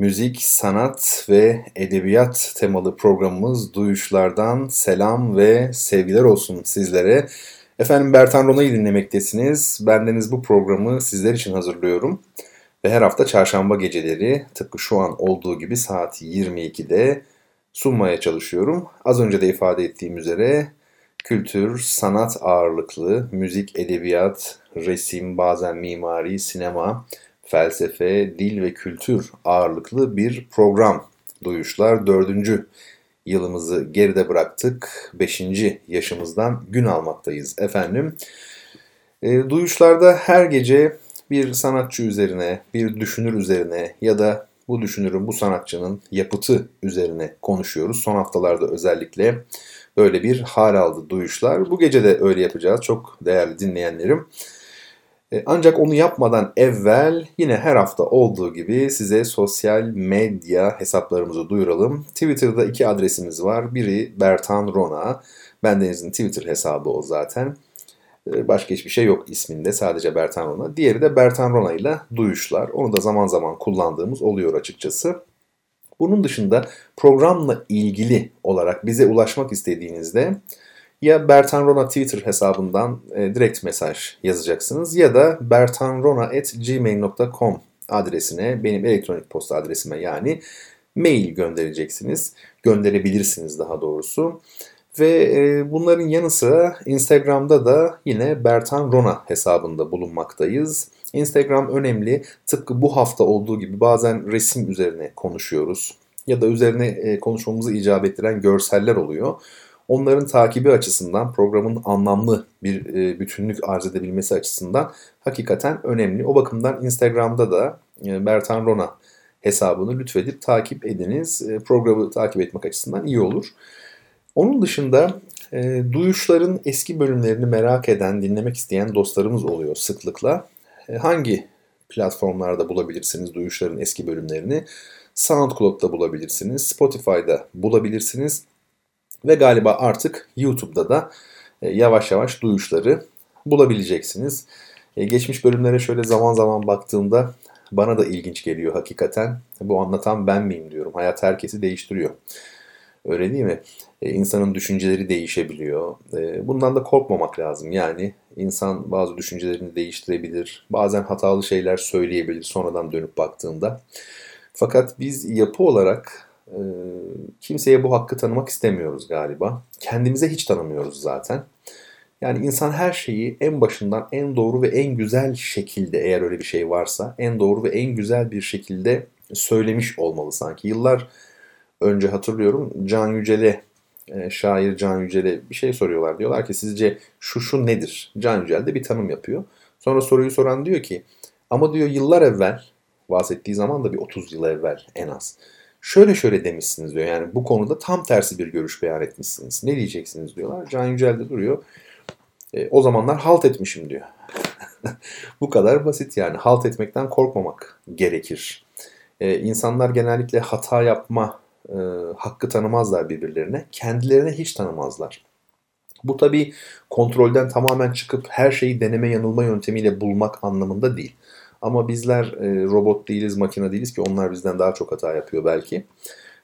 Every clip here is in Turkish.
Müzik, sanat ve edebiyat temalı programımız Duyuşlardan selam ve sevgiler olsun sizlere. Efendim Bertan Rona'yı dinlemektesiniz. Bendeniz bu programı sizler için hazırlıyorum. Ve her hafta çarşamba geceleri tıpkı şu an olduğu gibi saat 22'de sunmaya çalışıyorum. Az önce de ifade ettiğim üzere kültür, sanat ağırlıklı, müzik, edebiyat, resim, bazen mimari, sinema, felsefe, dil ve kültür ağırlıklı bir program. Duyuşlar dördüncü yılımızı geride bıraktık. Beşinci yaşımızdan gün almaktayız efendim. E, duyuşlarda her gece bir sanatçı üzerine, bir düşünür üzerine ya da bu düşünürün, bu sanatçının yapıtı üzerine konuşuyoruz. Son haftalarda özellikle böyle bir hal aldı duyuşlar. Bu gece de öyle yapacağız çok değerli dinleyenlerim. E, ancak onu yapmadan evvel yine her hafta olduğu gibi size sosyal medya hesaplarımızı duyuralım. Twitter'da iki adresimiz var. Biri Bertan Rona. Bendenizin Twitter hesabı o zaten. E, başka hiçbir şey yok isminde sadece Bertan Rona. Diğeri de Bertan Rona ile duyuşlar. Onu da zaman zaman kullandığımız oluyor açıkçası. Bunun dışında programla ilgili olarak bize ulaşmak istediğinizde ya Bertan Rona Twitter hesabından e, direkt mesaj yazacaksınız ya da bertanrona.gmail.com adresine benim elektronik posta adresime yani mail göndereceksiniz. Gönderebilirsiniz daha doğrusu. Ve e, bunların yanı sıra Instagram'da da yine Bertan Rona hesabında bulunmaktayız. Instagram önemli. Tıpkı bu hafta olduğu gibi bazen resim üzerine konuşuyoruz. Ya da üzerine e, konuşmamızı icap ettiren görseller oluyor. Onların takibi açısından programın anlamlı bir e, bütünlük arz edebilmesi açısından hakikaten önemli. O bakımdan Instagram'da da e, Bertan Rona hesabını lütfedip takip ediniz. E, programı takip etmek açısından iyi olur. Onun dışında e, duyuşların eski bölümlerini merak eden, dinlemek isteyen dostlarımız oluyor sıklıkla. E, hangi platformlarda bulabilirsiniz duyuşların eski bölümlerini? SoundCloud'da bulabilirsiniz, Spotify'da bulabilirsiniz ve galiba artık YouTube'da da e, yavaş yavaş duyuşları bulabileceksiniz. E, geçmiş bölümlere şöyle zaman zaman baktığımda bana da ilginç geliyor hakikaten. Bu anlatan ben miyim diyorum. Hayat herkesi değiştiriyor. Öyle değil mi? E, insanın düşünceleri değişebiliyor. E, bundan da korkmamak lazım. Yani insan bazı düşüncelerini değiştirebilir. Bazen hatalı şeyler söyleyebilir sonradan dönüp baktığında. Fakat biz yapı olarak kimseye bu hakkı tanımak istemiyoruz galiba. Kendimize hiç tanımıyoruz zaten. Yani insan her şeyi en başından en doğru ve en güzel şekilde eğer öyle bir şey varsa en doğru ve en güzel bir şekilde söylemiş olmalı sanki. Yıllar önce hatırlıyorum Can Yücel'e e, şair Can Yücel'e bir şey soruyorlar. Diyorlar ki sizce şu şu nedir? Can Yücel de bir tanım yapıyor. Sonra soruyu soran diyor ki ama diyor yıllar evvel bahsettiği zaman da bir 30 yıl evvel en az. Şöyle şöyle demişsiniz diyor. Yani bu konuda tam tersi bir görüş beyan etmişsiniz. Ne diyeceksiniz diyorlar. Can Yücel de duruyor. E, o zamanlar halt etmişim diyor. bu kadar basit yani. Halt etmekten korkmamak gerekir. E, insanlar genellikle hata yapma e, hakkı tanımazlar birbirlerine. Kendilerine hiç tanımazlar. Bu tabii kontrolden tamamen çıkıp her şeyi deneme yanılma yöntemiyle bulmak anlamında değil. Ama bizler e, robot değiliz, makine değiliz ki onlar bizden daha çok hata yapıyor belki.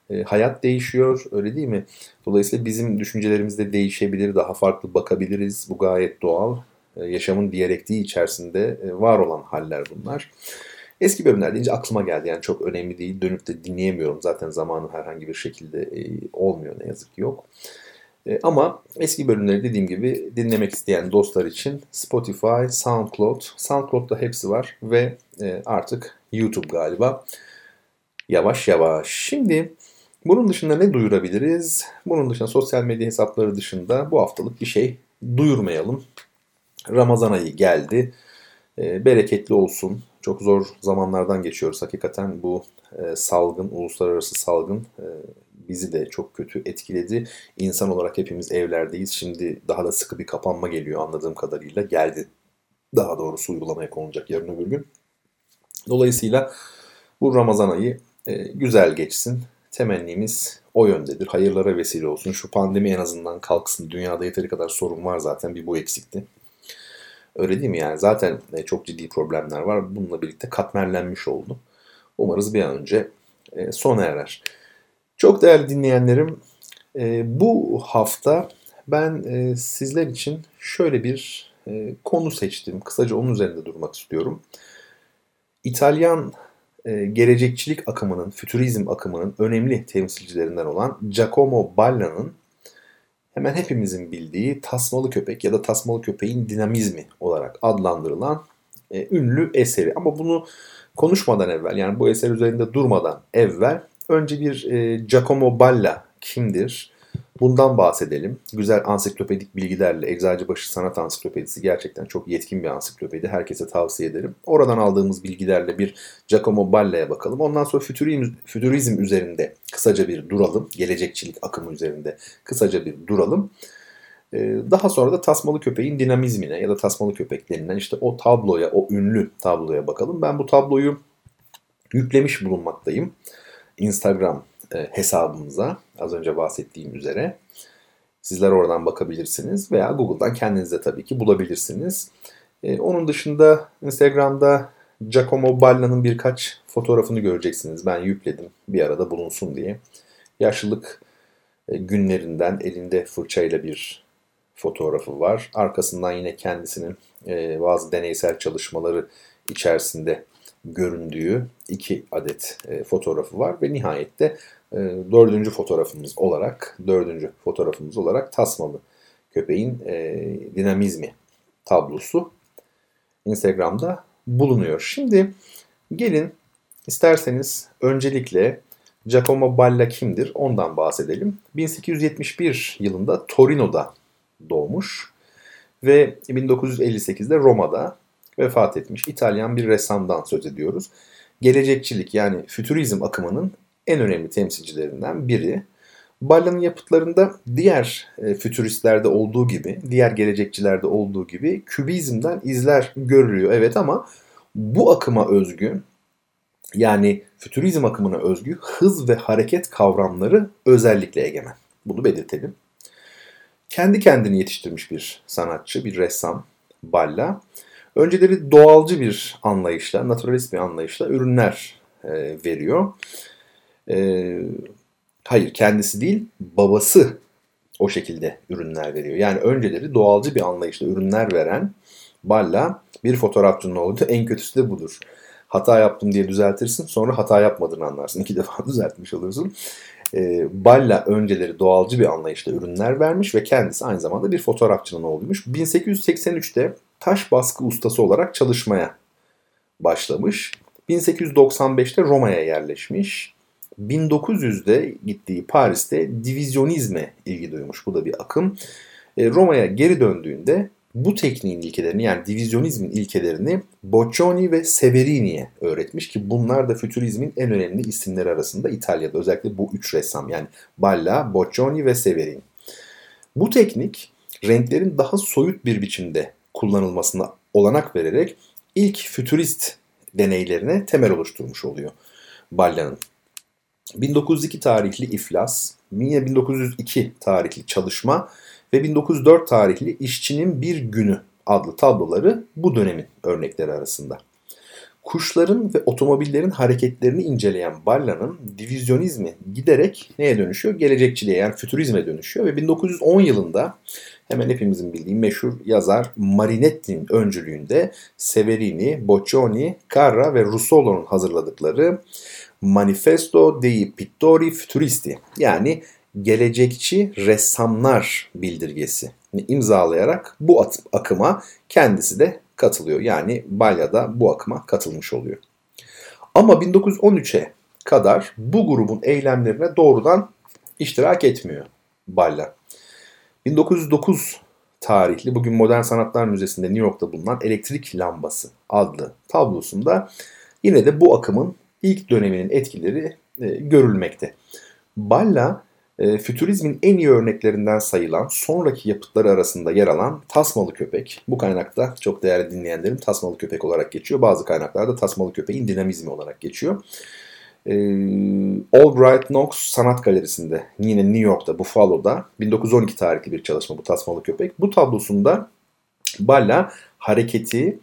E, hayat değişiyor, öyle değil mi? Dolayısıyla bizim düşüncelerimiz de değişebilir, daha farklı bakabiliriz. Bu gayet doğal. E, yaşamın diyalektiği içerisinde e, var olan haller bunlar. Eski bölümler deyince aklıma geldi. Yani çok önemli değil. Dönüp de dinleyemiyorum. Zaten zamanı herhangi bir şekilde e, olmuyor ne yazık ki yok. E, ama eski bölümleri dediğim gibi dinlemek isteyen dostlar için Spotify, SoundCloud, SoundCloud'da hepsi var ve e, artık YouTube galiba. Yavaş yavaş. Şimdi bunun dışında ne duyurabiliriz? Bunun dışında sosyal medya hesapları dışında bu haftalık bir şey duyurmayalım. Ramazan ayı geldi. E, bereketli olsun. Çok zor zamanlardan geçiyoruz hakikaten bu salgın, uluslararası salgın bizi de çok kötü etkiledi. İnsan olarak hepimiz evlerdeyiz. Şimdi daha da sıkı bir kapanma geliyor anladığım kadarıyla. Geldi. Daha doğrusu uygulamaya konulacak yarın öbür gün. Dolayısıyla bu Ramazan ayı e, güzel geçsin. Temennimiz o yöndedir. Hayırlara vesile olsun. Şu pandemi en azından kalksın. Dünyada yeteri kadar sorun var zaten. Bir bu eksikti. Öyle değil mi yani? Zaten e, çok ciddi problemler var. Bununla birlikte katmerlenmiş oldu. Umarız bir an önce e, sona erer. Çok değerli dinleyenlerim, e, bu hafta ben sizler için şöyle bir konu seçtim. Kısaca onun üzerinde durmak istiyorum. İtalyan gelecekçilik akımının, fütürizm akımının önemli temsilcilerinden olan Giacomo Balla'nın hemen hepimizin bildiği tasmalı köpek ya da tasmalı köpeğin dinamizmi olarak adlandırılan e, ünlü eseri. Ama bunu konuşmadan evvel yani bu eser üzerinde durmadan evvel önce bir e, Giacomo Balla kimdir? Bundan bahsedelim. Güzel ansiklopedik bilgilerle Eczacıbaşı Sanat Ansiklopedisi gerçekten çok yetkin bir ansiklopedi. Herkese tavsiye ederim. Oradan aldığımız bilgilerle bir Giacomo Balla'ya bakalım. Ondan sonra fütürizm, fütürizm üzerinde kısaca bir duralım. Gelecekçilik akımı üzerinde kısaca bir duralım. Ee, daha sonra da tasmalı köpeğin dinamizmine ya da tasmalı köpek denilen işte o tabloya, o ünlü tabloya bakalım. Ben bu tabloyu yüklemiş bulunmaktayım. Instagram e, hesabımıza az önce bahsettiğim üzere. Sizler oradan bakabilirsiniz veya Google'dan kendiniz de tabii ki bulabilirsiniz. E, onun dışında Instagram'da Giacomo Balla'nın birkaç fotoğrafını göreceksiniz. Ben yükledim bir arada bulunsun diye. Yaşlılık e, günlerinden elinde fırçayla bir fotoğrafı var. Arkasından yine kendisinin bazı deneysel çalışmaları içerisinde göründüğü iki adet fotoğrafı var ve nihayette e, dördüncü fotoğrafımız olarak dördüncü fotoğrafımız olarak tasmalı köpeğin e, dinamizmi tablosu Instagram'da bulunuyor. Şimdi gelin isterseniz öncelikle Giacomo Balla kimdir ondan bahsedelim. 1871 yılında Torino'da doğmuş ve 1958'de Roma'da vefat etmiş İtalyan bir ressamdan söz ediyoruz. Gelecekçilik yani fütürizm akımının en önemli temsilcilerinden biri. Balla'nın yapıtlarında diğer e, fütüristlerde olduğu gibi, diğer gelecekçilerde olduğu gibi kübizmden izler görülüyor. Evet ama bu akıma özgü yani fütürizm akımına özgü hız ve hareket kavramları özellikle egemen. Bunu belirtelim. Kendi kendini yetiştirmiş bir sanatçı, bir ressam Balla. Önceleri doğalcı bir anlayışla, naturalist bir anlayışla ürünler e, veriyor e, hayır kendisi değil babası o şekilde ürünler veriyor. Yani önceleri doğalcı bir anlayışla ürünler veren Balla bir fotoğrafçının oldu. En kötüsü de budur. Hata yaptım diye düzeltirsin sonra hata yapmadığını anlarsın. İki defa düzeltmiş olursun. E, Balla önceleri doğalcı bir anlayışla ürünler vermiş ve kendisi aynı zamanda bir fotoğrafçının oğluymuş. 1883'te taş baskı ustası olarak çalışmaya başlamış. 1895'te Roma'ya yerleşmiş. 1900'de gittiği Paris'te divizyonizme ilgi duymuş. Bu da bir akım. E, Roma'ya geri döndüğünde bu tekniğin ilkelerini yani divizyonizmin ilkelerini Boccioni ve Severini'ye öğretmiş ki bunlar da fütürizmin en önemli isimleri arasında İtalya'da özellikle bu üç ressam yani Balla, Boccioni ve Severini. Bu teknik renklerin daha soyut bir biçimde kullanılmasına olanak vererek ilk fütürist deneylerine temel oluşturmuş oluyor Balla'nın. 1902 tarihli İflas, yine 1902 tarihli Çalışma ve 1904 tarihli İşçinin Bir Günü adlı tabloları bu dönemin örnekleri arasında. Kuşların ve otomobillerin hareketlerini inceleyen Balla'nın divizyonizmi giderek neye dönüşüyor? Gelecekçiliğe yani fütürizme dönüşüyor ve 1910 yılında hemen hepimizin bildiği meşhur yazar Marinetti'nin öncülüğünde Severini, Boccioni, Carra ve Russolo'nun hazırladıkları Manifesto dei Pittori Futuristi yani gelecekçi ressamlar bildirgesi imzalayarak bu akıma kendisi de katılıyor. Yani Balya'da bu akıma katılmış oluyor. Ama 1913'e kadar bu grubun eylemlerine doğrudan iştirak etmiyor Balya. 1909 tarihli bugün Modern Sanatlar Müzesi'nde New York'ta bulunan Elektrik Lambası adlı tablosunda yine de bu akımın ilk döneminin etkileri e, görülmekte. Balla e, fütürizmin en iyi örneklerinden sayılan sonraki yapıtları arasında yer alan tasmalı köpek. Bu kaynakta çok değerli dinleyenlerim tasmalı köpek olarak geçiyor. Bazı kaynaklarda tasmalı köpeğin dinamizmi olarak geçiyor. E, Albright Knox Sanat Galerisi'nde yine New York'ta Buffalo'da 1912 tarihli bir çalışma bu tasmalı köpek. Bu tablosunda Balla hareketi,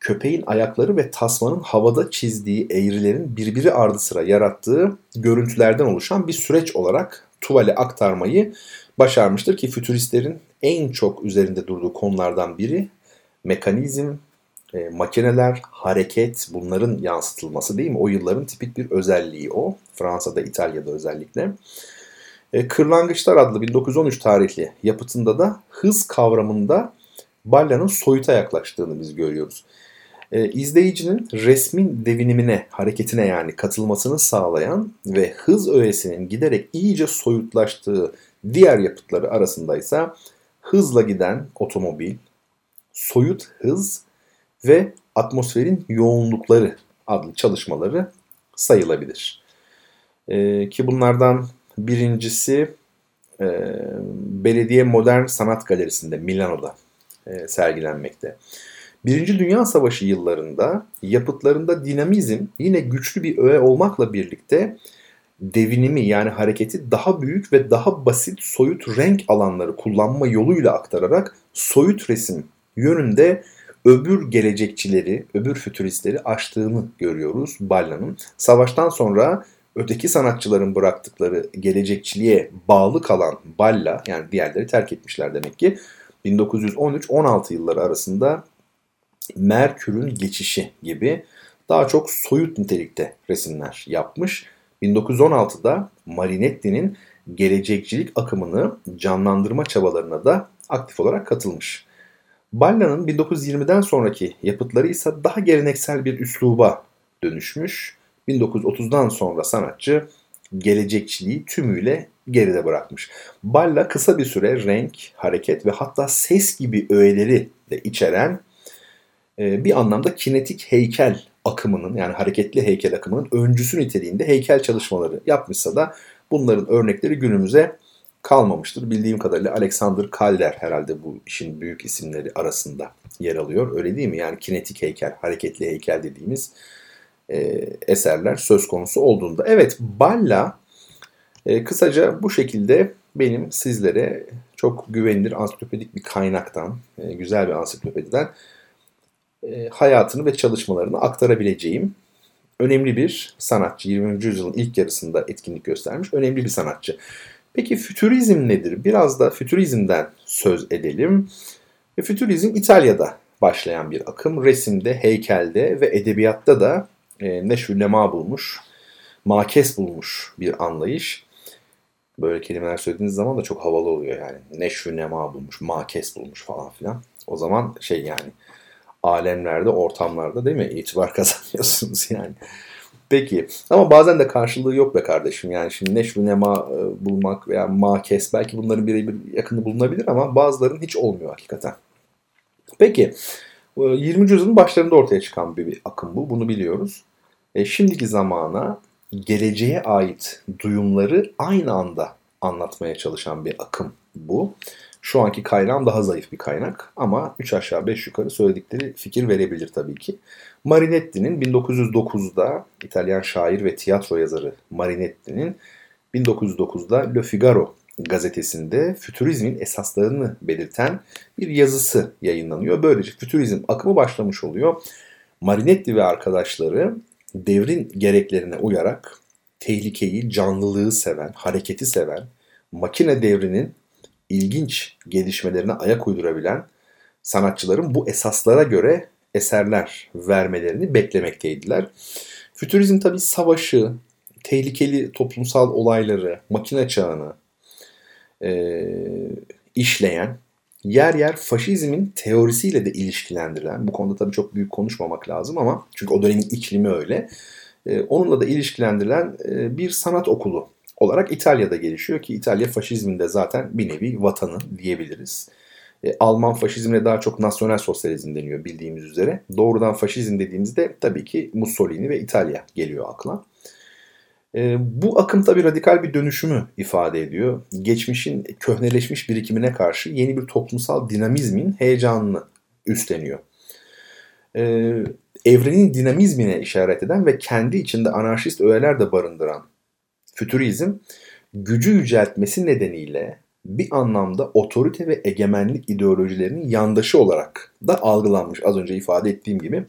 köpeğin ayakları ve tasmanın havada çizdiği eğrilerin birbiri ardı sıra yarattığı görüntülerden oluşan bir süreç olarak tuvale aktarmayı başarmıştır ki fütüristlerin en çok üzerinde durduğu konulardan biri mekanizm, e, makineler, hareket bunların yansıtılması değil mi? O yılların tipik bir özelliği o. Fransa'da, İtalya'da özellikle. E, Kırlangıçlar adlı 1913 tarihli yapıtında da hız kavramında Balla'nın soyuta yaklaştığını biz görüyoruz. E, izleyicinin resmin devinimine, hareketine yani katılmasını sağlayan ve hız öğesinin giderek iyice soyutlaştığı diğer yapıtları arasında ise hızla giden otomobil, soyut hız ve atmosferin yoğunlukları adlı çalışmaları sayılabilir. E, ki bunlardan birincisi e, Belediye Modern Sanat Galerisi'nde Milano'da e, sergilenmekte. Birinci Dünya Savaşı yıllarında yapıtlarında dinamizm yine güçlü bir öğe olmakla birlikte devinimi yani hareketi daha büyük ve daha basit soyut renk alanları kullanma yoluyla aktararak soyut resim yönünde öbür gelecekçileri, öbür fütüristleri aştığını görüyoruz Balla'nın. Savaştan sonra öteki sanatçıların bıraktıkları gelecekçiliğe bağlı kalan Balla yani diğerleri terk etmişler demek ki 1913-16 yılları arasında Merkür'ün geçişi gibi daha çok soyut nitelikte resimler yapmış. 1916'da Marinetti'nin gelecekçilik akımını canlandırma çabalarına da aktif olarak katılmış. Balla'nın 1920'den sonraki yapıtları ise daha geleneksel bir üsluba dönüşmüş. 1930'dan sonra sanatçı gelecekçiliği tümüyle geride bırakmış. Balla kısa bir süre renk, hareket ve hatta ses gibi öğeleri de içeren bir anlamda kinetik heykel akımının yani hareketli heykel akımının öncüsü niteliğinde heykel çalışmaları yapmışsa da bunların örnekleri günümüze kalmamıştır. Bildiğim kadarıyla Alexander Calder herhalde bu işin büyük isimleri arasında yer alıyor. Öyle değil mi? Yani kinetik heykel, hareketli heykel dediğimiz e, eserler söz konusu olduğunda. Evet, Balla e, kısaca bu şekilde benim sizlere çok güvenilir ansiklopedik bir kaynaktan, e, güzel bir ansiklopediden e, hayatını ve çalışmalarını aktarabileceğim önemli bir sanatçı. 20. yüzyılın ilk yarısında etkinlik göstermiş önemli bir sanatçı. Peki fütürizm nedir? Biraz da fütürizmden söz edelim. E, fütürizm İtalya'da başlayan bir akım. Resimde, heykelde ve edebiyatta da e, neşvülema bulmuş, makes bulmuş bir anlayış. Böyle kelimeler söylediğiniz zaman da çok havalı oluyor yani. Neşvülema bulmuş, makes bulmuş falan filan. O zaman şey yani alemlerde, ortamlarda değil mi? İtibar kazanıyorsunuz yani. Peki ama bazen de karşılığı yok be kardeşim. Yani şimdi neşru nema e, bulmak veya makes belki bunların birebir yakını bulunabilir ama bazılarının hiç olmuyor hakikaten. Peki 20. yüzyılın başlarında ortaya çıkan bir, bir akım bu. Bunu biliyoruz. E, şimdiki zamana geleceğe ait duyumları aynı anda anlatmaya çalışan bir akım bu. Şu anki kaynağım daha zayıf bir kaynak ama 3 aşağı 5 yukarı söyledikleri fikir verebilir tabii ki. Marinetti'nin 1909'da İtalyan şair ve tiyatro yazarı Marinetti'nin 1909'da Le Figaro gazetesinde fütürizmin esaslarını belirten bir yazısı yayınlanıyor. Böylece fütürizm akımı başlamış oluyor. Marinetti ve arkadaşları devrin gereklerine uyarak tehlikeyi, canlılığı seven, hareketi seven, makine devrinin ilginç gelişmelerine ayak uydurabilen sanatçıların bu esaslara göre eserler vermelerini beklemekteydiler. Fütürizm tabi savaşı, tehlikeli toplumsal olayları, makine çağını e, işleyen, yer yer faşizmin teorisiyle de ilişkilendirilen, bu konuda tabii çok büyük konuşmamak lazım ama çünkü o dönemin iklimi öyle, e, onunla da ilişkilendirilen e, bir sanat okulu olarak İtalya'da gelişiyor ki İtalya faşizmin de zaten bir nevi vatanı diyebiliriz. E, Alman faşizmine daha çok nasyonel sosyalizm deniyor bildiğimiz üzere. Doğrudan faşizm dediğimizde tabii ki Mussolini ve İtalya geliyor akla. E, bu akım tabii radikal bir dönüşümü ifade ediyor. Geçmişin köhneleşmiş birikimine karşı yeni bir toplumsal dinamizmin heyecanını üstleniyor. E, evrenin dinamizmine işaret eden ve kendi içinde anarşist öğeler de barındıran fütürizm gücü yüceltmesi nedeniyle bir anlamda otorite ve egemenlik ideolojilerinin yandaşı olarak da algılanmış az önce ifade ettiğim gibi.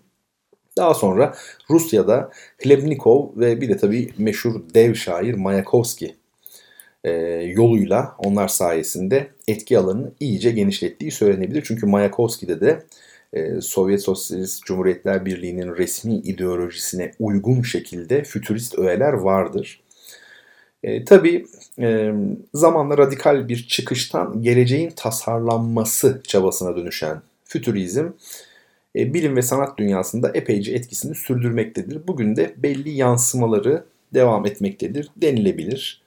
Daha sonra Rusya'da Hlebnikov ve bir de tabii meşhur dev şair Mayakovski e, yoluyla onlar sayesinde etki alanını iyice genişlettiği söylenebilir. Çünkü Mayakovski'de de e, Sovyet Sosyalist Cumhuriyetler Birliği'nin resmi ideolojisine uygun şekilde fütürist öğeler vardır. E, tabii e, zamanla radikal bir çıkıştan geleceğin tasarlanması çabasına dönüşen fütürizm e, bilim ve sanat dünyasında epeyce etkisini sürdürmektedir. Bugün de belli yansımaları devam etmektedir denilebilir.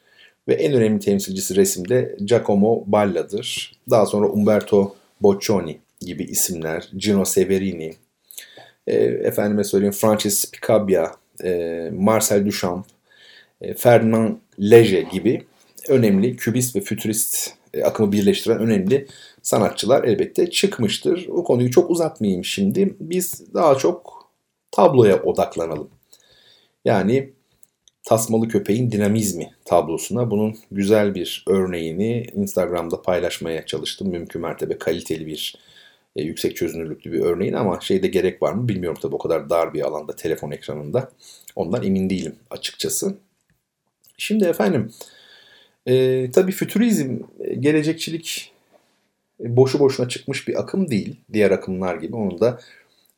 Ve en önemli temsilcisi resimde Giacomo Balla'dır. Daha sonra Umberto Boccioni gibi isimler, Gino Severini, e, efendime söyleyeyim Francis Picabia, e, Marcel Duchamp, Ferdinand Leger gibi önemli kübist ve fütürist e, akımı birleştiren önemli sanatçılar elbette çıkmıştır. O konuyu çok uzatmayayım şimdi. Biz daha çok tabloya odaklanalım. Yani Tasmalı Köpeğin Dinamizmi tablosuna bunun güzel bir örneğini Instagram'da paylaşmaya çalıştım. Mümkün mertebe kaliteli bir e, yüksek çözünürlüklü bir örneğin ama şeyde gerek var mı bilmiyorum tabii o kadar dar bir alanda telefon ekranında. Ondan emin değilim açıkçası. Şimdi efendim e, tabii fütürizm, e, gelecekçilik e, boşu boşuna çıkmış bir akım değil. Diğer akımlar gibi onun da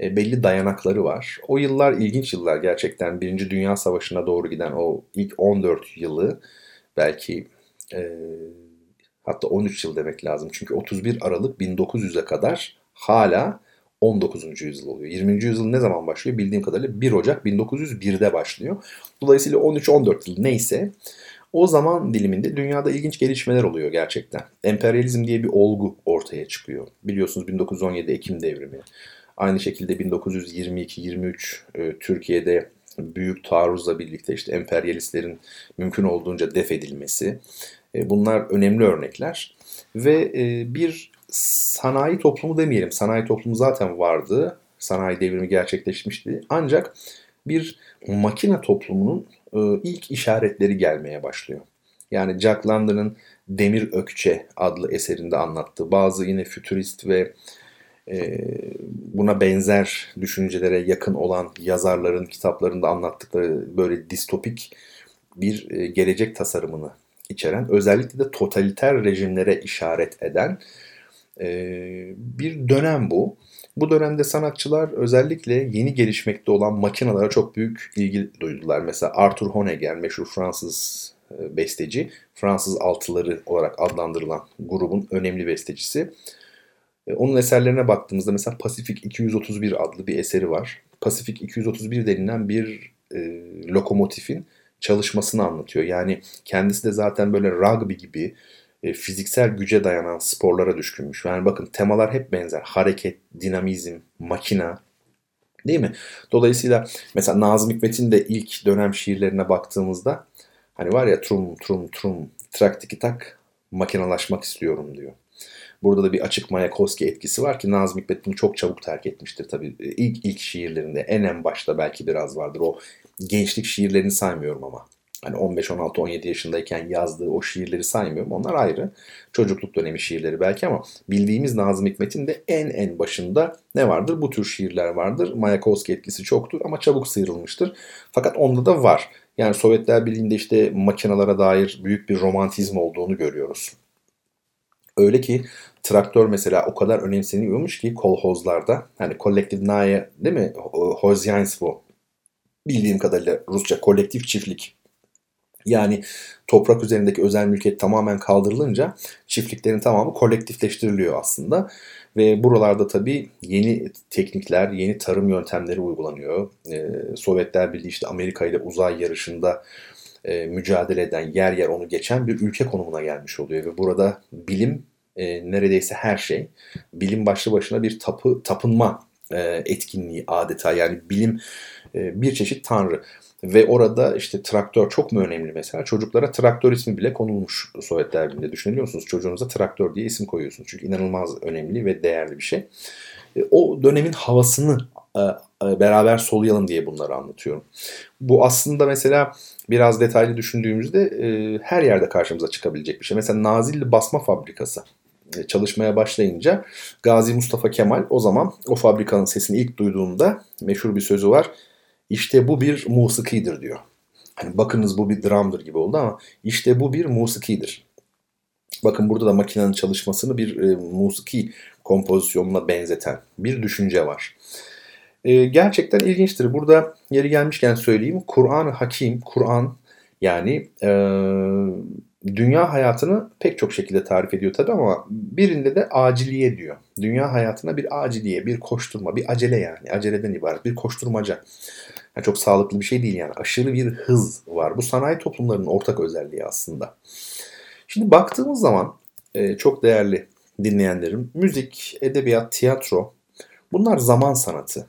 e, belli dayanakları var. O yıllar ilginç yıllar gerçekten. Birinci Dünya Savaşı'na doğru giden o ilk 14 yılı belki e, hatta 13 yıl demek lazım. Çünkü 31 Aralık 1900'e kadar hala 19. yüzyıl oluyor. 20. yüzyıl ne zaman başlıyor? Bildiğim kadarıyla 1 Ocak 1901'de başlıyor. Dolayısıyla 13-14 yıl neyse o zaman diliminde dünyada ilginç gelişmeler oluyor gerçekten. Emperyalizm diye bir olgu ortaya çıkıyor. Biliyorsunuz 1917 Ekim devrimi. Aynı şekilde 1922-23 e, Türkiye'de büyük taarruzla birlikte işte emperyalistlerin mümkün olduğunca def edilmesi. E, bunlar önemli örnekler. Ve e, bir sanayi toplumu demeyelim. Sanayi toplumu zaten vardı. Sanayi devrimi gerçekleşmişti. Ancak bir makine toplumunun e, ilk işaretleri gelmeye başlıyor. Yani Jack London'ın Demir Ökçe adlı eserinde anlattığı bazı yine fütürist ve e, buna benzer düşüncelere yakın olan yazarların kitaplarında anlattıkları böyle distopik bir e, gelecek tasarımını içeren özellikle de totaliter rejimlere işaret eden bir dönem bu. Bu dönemde sanatçılar özellikle yeni gelişmekte olan makinalara çok büyük ilgi duydular. Mesela Arthur Honegger, meşhur Fransız besteci, Fransız altıları olarak adlandırılan grubun önemli bestecisi. Onun eserlerine baktığımızda mesela Pasifik 231 adlı bir eseri var. Pasifik 231 denilen bir e, lokomotifin çalışmasını anlatıyor. Yani kendisi de zaten böyle rugby gibi e, fiziksel güce dayanan sporlara düşkünmüş. Yani bakın temalar hep benzer. Hareket, dinamizm, makina, Değil mi? Dolayısıyla mesela Nazım Hikmet'in de ilk dönem şiirlerine baktığımızda hani var ya trum trum trum trak tiki tak makinalaşmak istiyorum diyor. Burada da bir açık Mayakovski etkisi var ki Nazım Hikmet bunu çok çabuk terk etmiştir tabii. E, ilk ilk şiirlerinde en en başta belki biraz vardır. O gençlik şiirlerini saymıyorum ama. Hani 15, 16, 17 yaşındayken yazdığı o şiirleri saymıyorum. Onlar ayrı. Çocukluk dönemi şiirleri belki ama bildiğimiz Nazım Hikmet'in de en en başında ne vardır? Bu tür şiirler vardır. Mayakovski etkisi çoktur ama çabuk sıyrılmıştır. Fakat onda da var. Yani Sovyetler Birliği'nde işte makinalara dair büyük bir romantizm olduğunu görüyoruz. Öyle ki traktör mesela o kadar önemseniyormuş ki kolhozlarda hani kolektif naye değil mi? Hozyainstvo bildiğim kadarıyla Rusça kolektif çiftlik yani toprak üzerindeki özel mülkiyet tamamen kaldırılınca çiftliklerin tamamı kolektifleştiriliyor aslında. Ve buralarda tabii yeni teknikler, yeni tarım yöntemleri uygulanıyor. Ee, Sovyetler Birliği işte Amerika ile uzay yarışında e, mücadele eden, yer yer onu geçen bir ülke konumuna gelmiş oluyor. Ve burada bilim e, neredeyse her şey. Bilim başlı başına bir tapı, tapınma e, etkinliği adeta. Yani bilim bir çeşit tanrı. Ve orada işte traktör çok mu önemli mesela? Çocuklara traktör ismi bile konulmuş Sovyetler Birliği'nde. Düşünebiliyor musunuz? Çocuğunuza traktör diye isim koyuyorsunuz. Çünkü inanılmaz önemli ve değerli bir şey. E, o dönemin havasını e, e, beraber soluyalım diye bunları anlatıyorum. Bu aslında mesela biraz detaylı düşündüğümüzde her yerde karşımıza çıkabilecek bir şey. Mesela Nazilli Basma Fabrikası çalışmaya başlayınca Gazi Mustafa Kemal o zaman o fabrikanın sesini ilk duyduğunda meşhur bir sözü var. İşte bu bir musikidir diyor. Hani bakınız bu bir dramdır gibi oldu ama işte bu bir musikidir. Bakın burada da makinenin çalışmasını bir e, musiki kompozisyonuna benzeten bir düşünce var. E, gerçekten ilginçtir. Burada yeri gelmişken söyleyeyim. Kur'an-ı Hakim, Kur'an yani e, dünya hayatını pek çok şekilde tarif ediyor tabi ama birinde de aciliye diyor. Dünya hayatına bir aciliye, bir koşturma, bir acele yani. Aceleden ibaret bir koşturmaca. Yani çok sağlıklı bir şey değil yani. Aşırı bir hız var. Bu sanayi toplumlarının ortak özelliği aslında. Şimdi baktığımız zaman e, çok değerli dinleyenlerim, müzik, edebiyat, tiyatro bunlar zaman sanatı.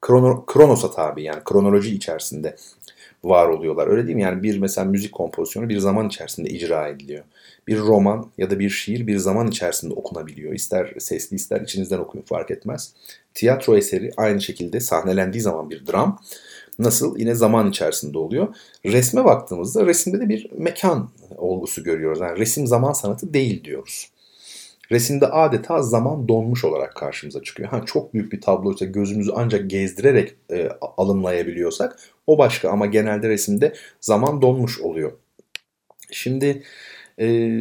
Krono, kronosa tabi yani kronoloji içerisinde var oluyorlar. Öyle değil mi? Yani bir mesela müzik kompozisyonu bir zaman içerisinde icra ediliyor. Bir roman ya da bir şiir bir zaman içerisinde okunabiliyor. İster sesli ister içinizden okuyun fark etmez. Tiyatro eseri aynı şekilde sahnelendiği zaman bir dram nasıl yine zaman içerisinde oluyor. Resme baktığımızda resimde de bir mekan olgusu görüyoruz. Yani resim zaman sanatı değil diyoruz. Resimde adeta zaman donmuş olarak karşımıza çıkıyor. Ha, çok büyük bir tabloysa gözümüzü ancak gezdirerek e, alımlayabiliyorsak o başka ama genelde resimde zaman donmuş oluyor. Şimdi e,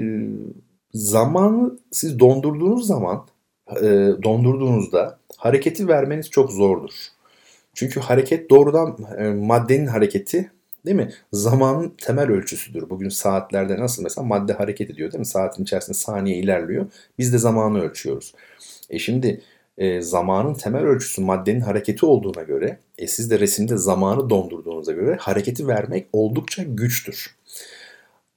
zamanı siz dondurduğunuz zaman e, dondurduğunuzda hareketi vermeniz çok zordur. Çünkü hareket doğrudan e, maddenin hareketi değil mi? Zamanın temel ölçüsüdür. Bugün saatlerde nasıl mesela madde hareket ediyor değil mi? Saatin içerisinde saniye ilerliyor. Biz de zamanı ölçüyoruz. E şimdi e, zamanın temel ölçüsü maddenin hareketi olduğuna göre e, siz de resimde zamanı dondurduğunuza göre hareketi vermek oldukça güçtür.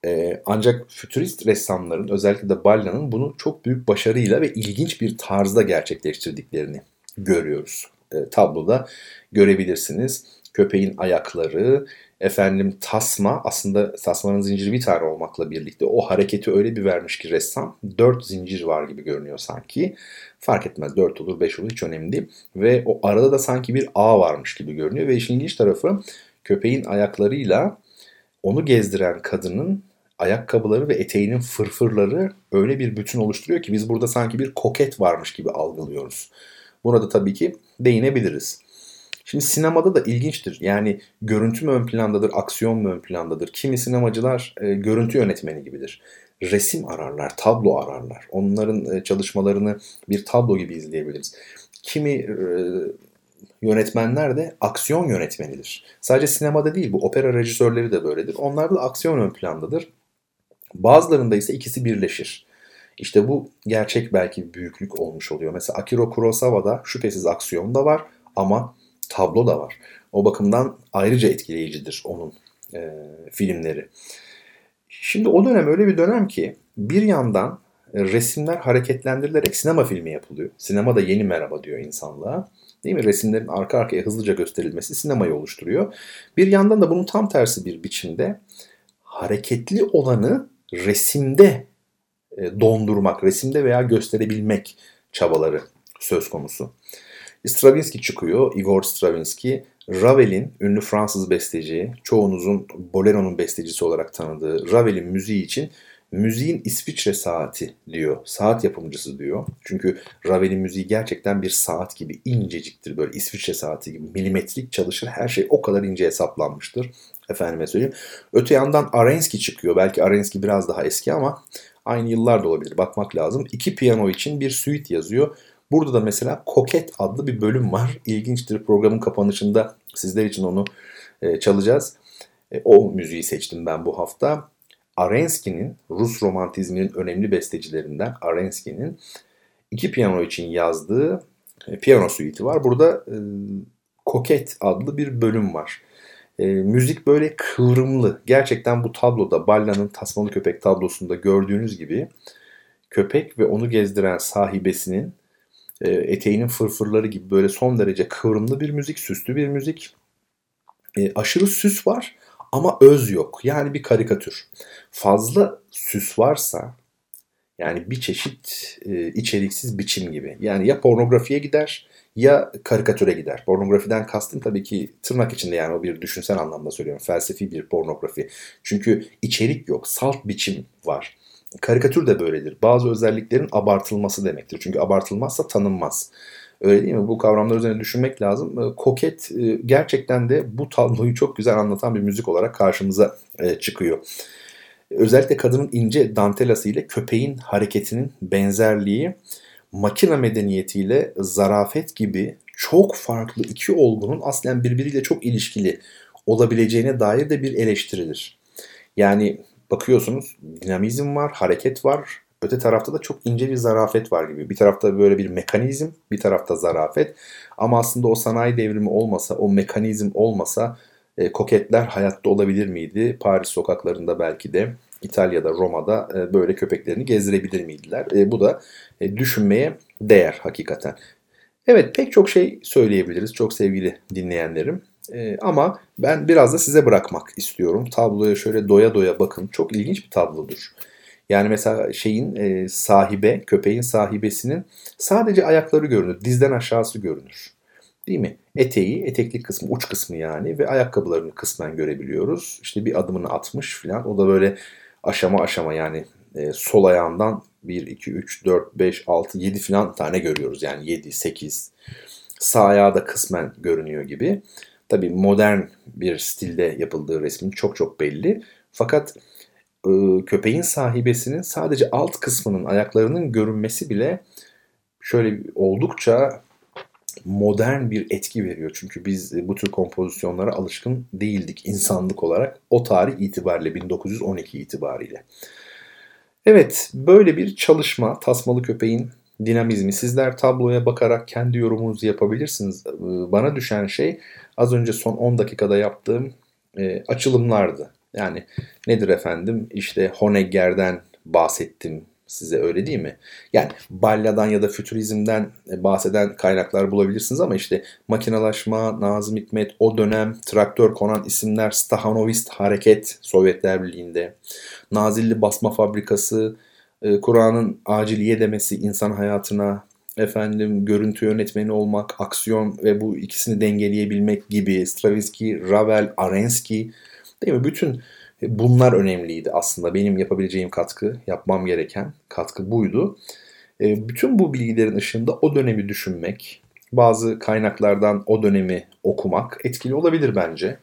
E, ancak fütürist ressamların özellikle de Balla'nın bunu çok büyük başarıyla ve ilginç bir tarzda gerçekleştirdiklerini görüyoruz. E, tabloda görebilirsiniz. Köpeğin ayakları, efendim tasma aslında tasmanın zinciri bir tane olmakla birlikte o hareketi öyle bir vermiş ki ressam dört zincir var gibi görünüyor sanki. Fark etmez dört olur beş olur hiç önemli değil. Ve o arada da sanki bir ağ varmış gibi görünüyor ve işin ilginç tarafı köpeğin ayaklarıyla onu gezdiren kadının ayakkabıları ve eteğinin fırfırları öyle bir bütün oluşturuyor ki biz burada sanki bir koket varmış gibi algılıyoruz. Buna da tabii ki değinebiliriz. Şimdi sinemada da ilginçtir. Yani görüntü mü ön plandadır, aksiyon mu ön plandadır? Kimi sinemacılar e, görüntü yönetmeni gibidir. Resim ararlar, tablo ararlar. Onların e, çalışmalarını bir tablo gibi izleyebiliriz. Kimi e, yönetmenler de aksiyon yönetmenidir. Sadece sinemada değil bu opera rejisörleri de böyledir. Onlarda da aksiyon ön plandadır. Bazılarında ise ikisi birleşir. İşte bu gerçek belki büyüklük olmuş oluyor. Mesela Akira Kurosawa'da şüphesiz aksiyon da var ama tablo da var. O bakımdan ayrıca etkileyicidir onun e, filmleri. Şimdi o dönem öyle bir dönem ki bir yandan resimler hareketlendirilerek sinema filmi yapılıyor. Sinema da yeni merhaba diyor insanlığa. Değil mi? Resimlerin arka arkaya hızlıca gösterilmesi sinemayı oluşturuyor. Bir yandan da bunun tam tersi bir biçimde hareketli olanı resimde e, dondurmak, resimde veya gösterebilmek çabaları söz konusu. Stravinsky çıkıyor, Igor Stravinsky. Ravel'in, ünlü Fransız besteci, çoğunuzun Bolero'nun bestecisi olarak tanıdığı Ravel'in müziği için müziğin İsviçre saati diyor. Saat yapımcısı diyor. Çünkü Ravel'in müziği gerçekten bir saat gibi inceciktir. Böyle İsviçre saati gibi milimetrik çalışır. Her şey o kadar ince hesaplanmıştır. Efendime söyleyeyim. Öte yandan Arensky çıkıyor. Belki Arensky biraz daha eski ama aynı yıllarda olabilir. Bakmak lazım. İki piyano için bir suite yazıyor. Burada da mesela Koket adlı bir bölüm var. İlginçtir. Programın kapanışında sizler için onu e, çalacağız. E, o müziği seçtim ben bu hafta. Arensky'nin, Rus romantizminin önemli bestecilerinden Arensky'nin iki piyano için yazdığı e, piyano suite'i var. Burada e, Koket adlı bir bölüm var. E, müzik böyle kıvrımlı. Gerçekten bu tabloda Balla'nın Tasmalı Köpek tablosunda gördüğünüz gibi köpek ve onu gezdiren sahibesinin e, eteğinin fırfırları gibi böyle son derece kıvrımlı bir müzik, süslü bir müzik. E, aşırı süs var ama öz yok. Yani bir karikatür. Fazla süs varsa yani bir çeşit e, içeriksiz biçim gibi. Yani ya pornografiye gider ya karikatüre gider. Pornografiden kastım tabii ki tırnak içinde yani o bir düşünsel anlamda söylüyorum. Felsefi bir pornografi. Çünkü içerik yok, salt biçim var. Karikatür de böyledir. Bazı özelliklerin abartılması demektir. Çünkü abartılmazsa tanınmaz. Öyle değil mi? Bu kavramlar üzerine düşünmek lazım. Ee, koket e, gerçekten de bu tabloyu çok güzel anlatan bir müzik olarak karşımıza e, çıkıyor. Özellikle kadının ince dantelası ile köpeğin hareketinin benzerliği makina medeniyetiyle zarafet gibi çok farklı iki olgunun aslen birbiriyle çok ilişkili olabileceğine dair de bir eleştiridir. Yani bakıyorsunuz dinamizm var, hareket var. Öte tarafta da çok ince bir zarafet var gibi. Bir tarafta böyle bir mekanizm, bir tarafta zarafet. Ama aslında o sanayi devrimi olmasa, o mekanizm olmasa e, koketler hayatta olabilir miydi? Paris sokaklarında belki de İtalya'da, Roma'da e, böyle köpeklerini gezdirebilir miydiler? E, bu da e, düşünmeye değer hakikaten. Evet pek çok şey söyleyebiliriz çok sevgili dinleyenlerim. E, ama ben biraz da size bırakmak istiyorum. Tabloya şöyle doya doya bakın. Çok ilginç bir tablodur. Yani mesela şeyin e, sahibe, köpeğin sahibesinin sadece ayakları görünür. Dizden aşağısı görünür. Değil mi? Eteği, eteklik kısmı, uç kısmı yani ve ayakkabılarını kısmen görebiliyoruz. İşte bir adımını atmış filan. O da böyle aşama aşama yani e, sol ayağından 1, 2, 3, 4, 5, 6, 7 filan tane görüyoruz. Yani 7, 8. Sağ ayağı da kısmen görünüyor gibi. Tabii modern bir stilde yapıldığı resmin çok çok belli. Fakat e, köpeğin sahibesinin sadece alt kısmının ayaklarının görünmesi bile şöyle oldukça modern bir etki veriyor. Çünkü biz bu tür kompozisyonlara alışkın değildik insanlık olarak o tarih itibariyle 1912 itibariyle. Evet böyle bir çalışma Tasmalı Köpeğin dinamizmi. Sizler tabloya bakarak kendi yorumunuzu yapabilirsiniz. Ee, bana düşen şey az önce son 10 dakikada yaptığım e, açılımlardı. Yani nedir efendim işte Honegger'den bahsettim size öyle değil mi? Yani Balla'dan ya da fütürizmden e, bahseden kaynaklar bulabilirsiniz ama işte makinalaşma, Nazım Hikmet, o dönem traktör konan isimler, Stahanovist hareket Sovyetler Birliği'nde, Nazilli basma fabrikası, e, Kur'an'ın aciliye demesi insan hayatına, efendim görüntü yönetmeni olmak, aksiyon ve bu ikisini dengeleyebilmek gibi Stravinsky, Ravel, Arensky değil mi? Bütün Bunlar önemliydi aslında. Benim yapabileceğim katkı, yapmam gereken katkı buydu. E, bütün bu bilgilerin ışığında o dönemi düşünmek, bazı kaynaklardan o dönemi okumak etkili olabilir bence.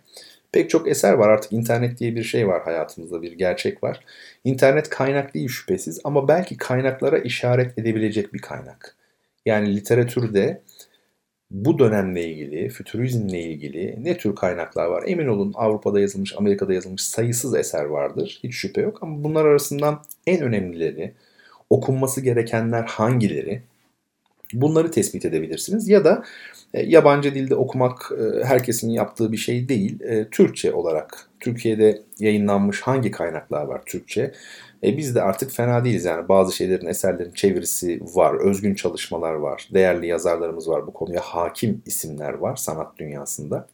Pek çok eser var artık internet diye bir şey var hayatımızda bir gerçek var. İnternet kaynak değil şüphesiz ama belki kaynaklara işaret edebilecek bir kaynak. Yani literatürde bu dönemle ilgili, fütürizmle ilgili ne tür kaynaklar var? Emin olun Avrupa'da yazılmış, Amerika'da yazılmış sayısız eser vardır. Hiç şüphe yok ama bunlar arasından en önemlileri, okunması gerekenler hangileri? Bunları tespit edebilirsiniz. Ya da e, yabancı dilde okumak e, herkesin yaptığı bir şey değil. E, Türkçe olarak Türkiye'de yayınlanmış hangi kaynaklar var Türkçe? E biz de artık fena değiliz yani bazı şeylerin eserlerin çevirisi var, özgün çalışmalar var, değerli yazarlarımız var, bu konuya hakim isimler var sanat dünyasında.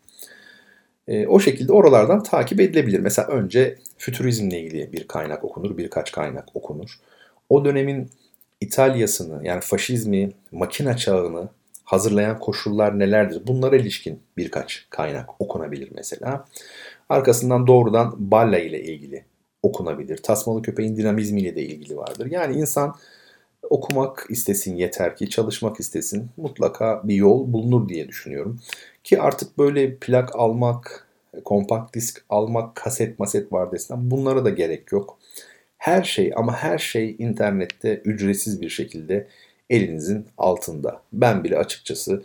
E, o şekilde oralardan takip edilebilir. Mesela önce fütürizmle ilgili bir kaynak okunur, birkaç kaynak okunur. O dönemin İtalya'sını yani faşizmi, makina çağını hazırlayan koşullar nelerdir? Bunlara ilişkin birkaç kaynak okunabilir mesela. Arkasından doğrudan Balla ile ilgili okunabilir. Tasmalı köpeğin dinamizmiyle de ilgili vardır. Yani insan okumak istesin yeter ki, çalışmak istesin. Mutlaka bir yol bulunur diye düşünüyorum. Ki artık böyle plak almak, kompakt disk almak, kaset maset var desem bunlara da gerek yok. Her şey ama her şey internette ücretsiz bir şekilde elinizin altında. Ben bile açıkçası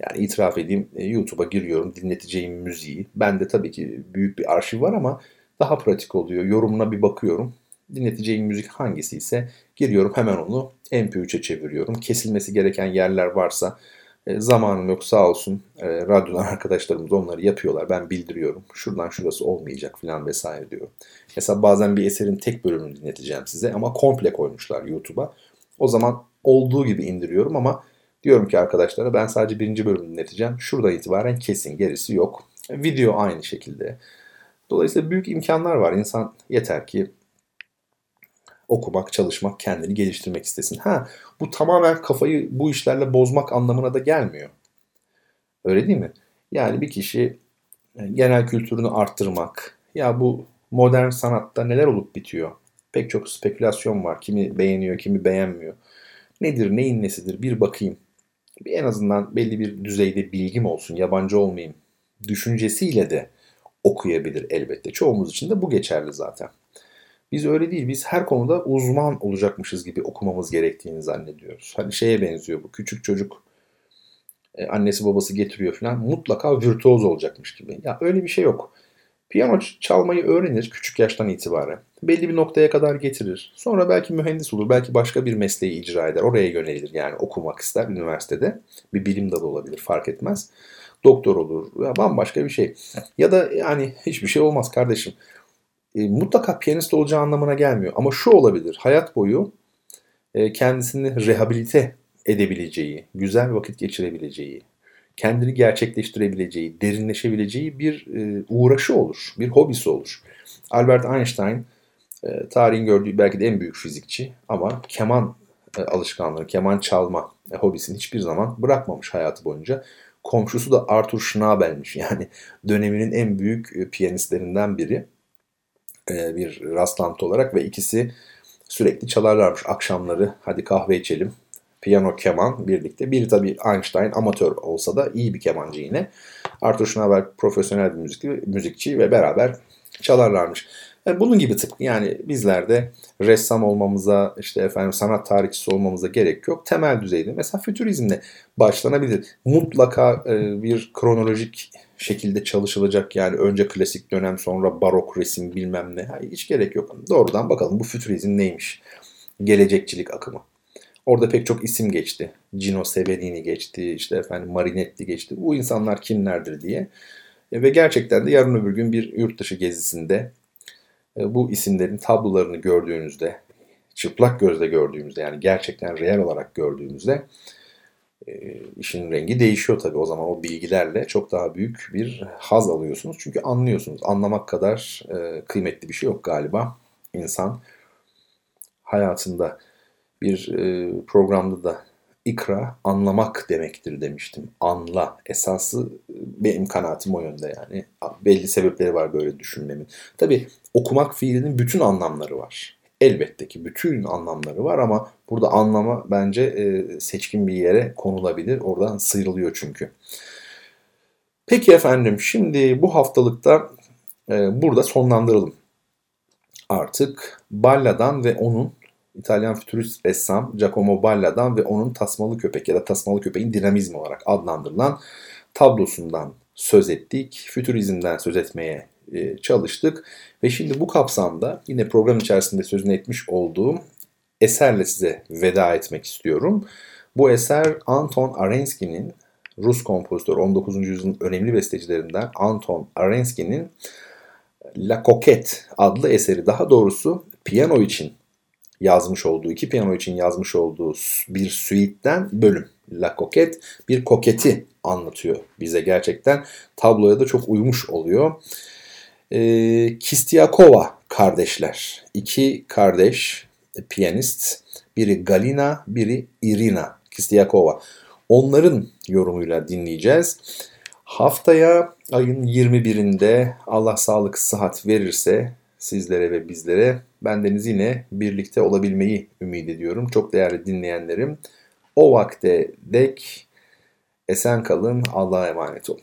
yani itiraf edeyim YouTube'a giriyorum dinleteceğim müziği. Bende tabii ki büyük bir arşiv var ama daha pratik oluyor. Yorumuna bir bakıyorum. Dinleteceğim müzik hangisi ise giriyorum hemen onu MP3'e çeviriyorum. Kesilmesi gereken yerler varsa E, zamanım yok sağ olsun. E, radyodan arkadaşlarımız onları yapıyorlar. Ben bildiriyorum. Şuradan şurası olmayacak falan vesaire diyor. Mesela bazen bir eserin tek bölümünü dinleteceğim size ama komple koymuşlar YouTube'a. O zaman olduğu gibi indiriyorum ama diyorum ki arkadaşlara ben sadece birinci bölümünü dinleteceğim. Şuradan itibaren kesin gerisi yok. Video aynı şekilde. Dolayısıyla büyük imkanlar var. İnsan yeter ki okumak, çalışmak, kendini geliştirmek istesin. Ha, bu tamamen kafayı bu işlerle bozmak anlamına da gelmiyor. Öyle değil mi? Yani bir kişi e, genel kültürünü arttırmak, ya bu modern sanatta neler olup bitiyor? Pek çok spekülasyon var. Kimi beğeniyor, kimi beğenmiyor. Nedir, neyin nesidir bir bakayım. Bir en azından belli bir düzeyde bilgim olsun, yabancı olmayayım düşüncesiyle de okuyabilir elbette. Çoğumuz için de bu geçerli zaten. Biz öyle değil. Biz her konuda uzman olacakmışız gibi okumamız gerektiğini zannediyoruz. Hani şeye benziyor bu. Küçük çocuk e, annesi babası getiriyor falan. Mutlaka virtüoz olacakmış gibi. Ya öyle bir şey yok. Piyano çalmayı öğrenir küçük yaştan itibaren. Belli bir noktaya kadar getirir. Sonra belki mühendis olur, belki başka bir mesleği icra eder. Oraya yönelir yani okumak ister üniversitede. Bir bilim dalı olabilir fark etmez. Doktor olur, ya bambaşka bir şey. Ya da yani hiçbir şey olmaz kardeşim e, mutlaka piyanist olacağı anlamına gelmiyor. Ama şu olabilir. Hayat boyu e, kendisini rehabilite edebileceği, güzel vakit geçirebileceği, kendini gerçekleştirebileceği, derinleşebileceği bir e, uğraşı olur, bir hobisi olur. Albert Einstein e, tarihin gördüğü belki de en büyük fizikçi ama keman e, alışkanlığı, keman çalma e, hobisini hiçbir zaman bırakmamış hayatı boyunca. Komşusu da Arthur Schnabel'miş yani döneminin en büyük e, piyanistlerinden biri. E, bir rastlantı olarak ve ikisi sürekli çalarlarmış akşamları hadi kahve içelim piyano keman birlikte. Bir tabii Einstein amatör olsa da iyi bir kemancı yine. Arthur Schnabel profesyonel bir müzikçi, müzikçi ve beraber çalarlarmış. E, bunun gibi tıpkı yani bizler de ressam olmamıza, işte efendim sanat tarihçisi olmamıza gerek yok. Temel düzeyde mesela fütürizmle başlanabilir. Mutlaka e, bir kronolojik şekilde çalışılacak yani önce klasik dönem sonra barok resim bilmem ne. hiç gerek yok. Doğrudan bakalım bu fütürizm neymiş? Gelecekçilik akımı. Orada pek çok isim geçti. Gino Severini geçti, işte efendim Marinetti geçti. Bu insanlar kimlerdir diye. E, ve gerçekten de yarın öbür gün bir yurt dışı gezisinde bu isimlerin tablolarını gördüğünüzde, çıplak gözle gördüğümüzde yani gerçekten real olarak gördüğümüzde e, işin rengi değişiyor tabii. O zaman o bilgilerle çok daha büyük bir haz alıyorsunuz. Çünkü anlıyorsunuz. Anlamak kadar e, kıymetli bir şey yok galiba. İnsan hayatında bir e, programda da ikra anlamak demektir demiştim. Anla. Esası benim kanaatim o yönde yani. Belli sebepleri var böyle düşünmemin. Tabii okumak fiilinin bütün anlamları var elbette ki bütün anlamları var ama burada anlama bence e, seçkin bir yere konulabilir. Oradan sıyrılıyor çünkü. Peki efendim şimdi bu haftalıkta e, burada sonlandıralım. Artık Balla'dan ve onun İtalyan fütürist ressam Giacomo Balla'dan ve onun Tasmalı Köpek ya da Tasmalı Köpeğin dinamizmi olarak adlandırılan tablosundan söz ettik. Fütürizmden söz etmeye e, çalıştık. Ve şimdi bu kapsamda yine program içerisinde sözünü etmiş olduğum eserle size veda etmek istiyorum. Bu eser Anton Arensky'nin Rus kompozitör 19. yüzyılın önemli bestecilerinden Anton Arensky'nin La Coquette adlı eseri. Daha doğrusu piyano için yazmış olduğu, iki piyano için yazmış olduğu bir suite'den bölüm. La Coquette bir koketi anlatıyor bize gerçekten. Tabloya da çok uymuş oluyor e, Kistiakova kardeşler. İki kardeş e, piyanist. Biri Galina, biri Irina Kistiakova. Onların yorumuyla dinleyeceğiz. Haftaya ayın 21'inde Allah sağlık sıhhat verirse sizlere ve bizlere. Bendeniz yine birlikte olabilmeyi ümit ediyorum. Çok değerli dinleyenlerim. O vakte dek esen kalın, Allah'a emanet olun.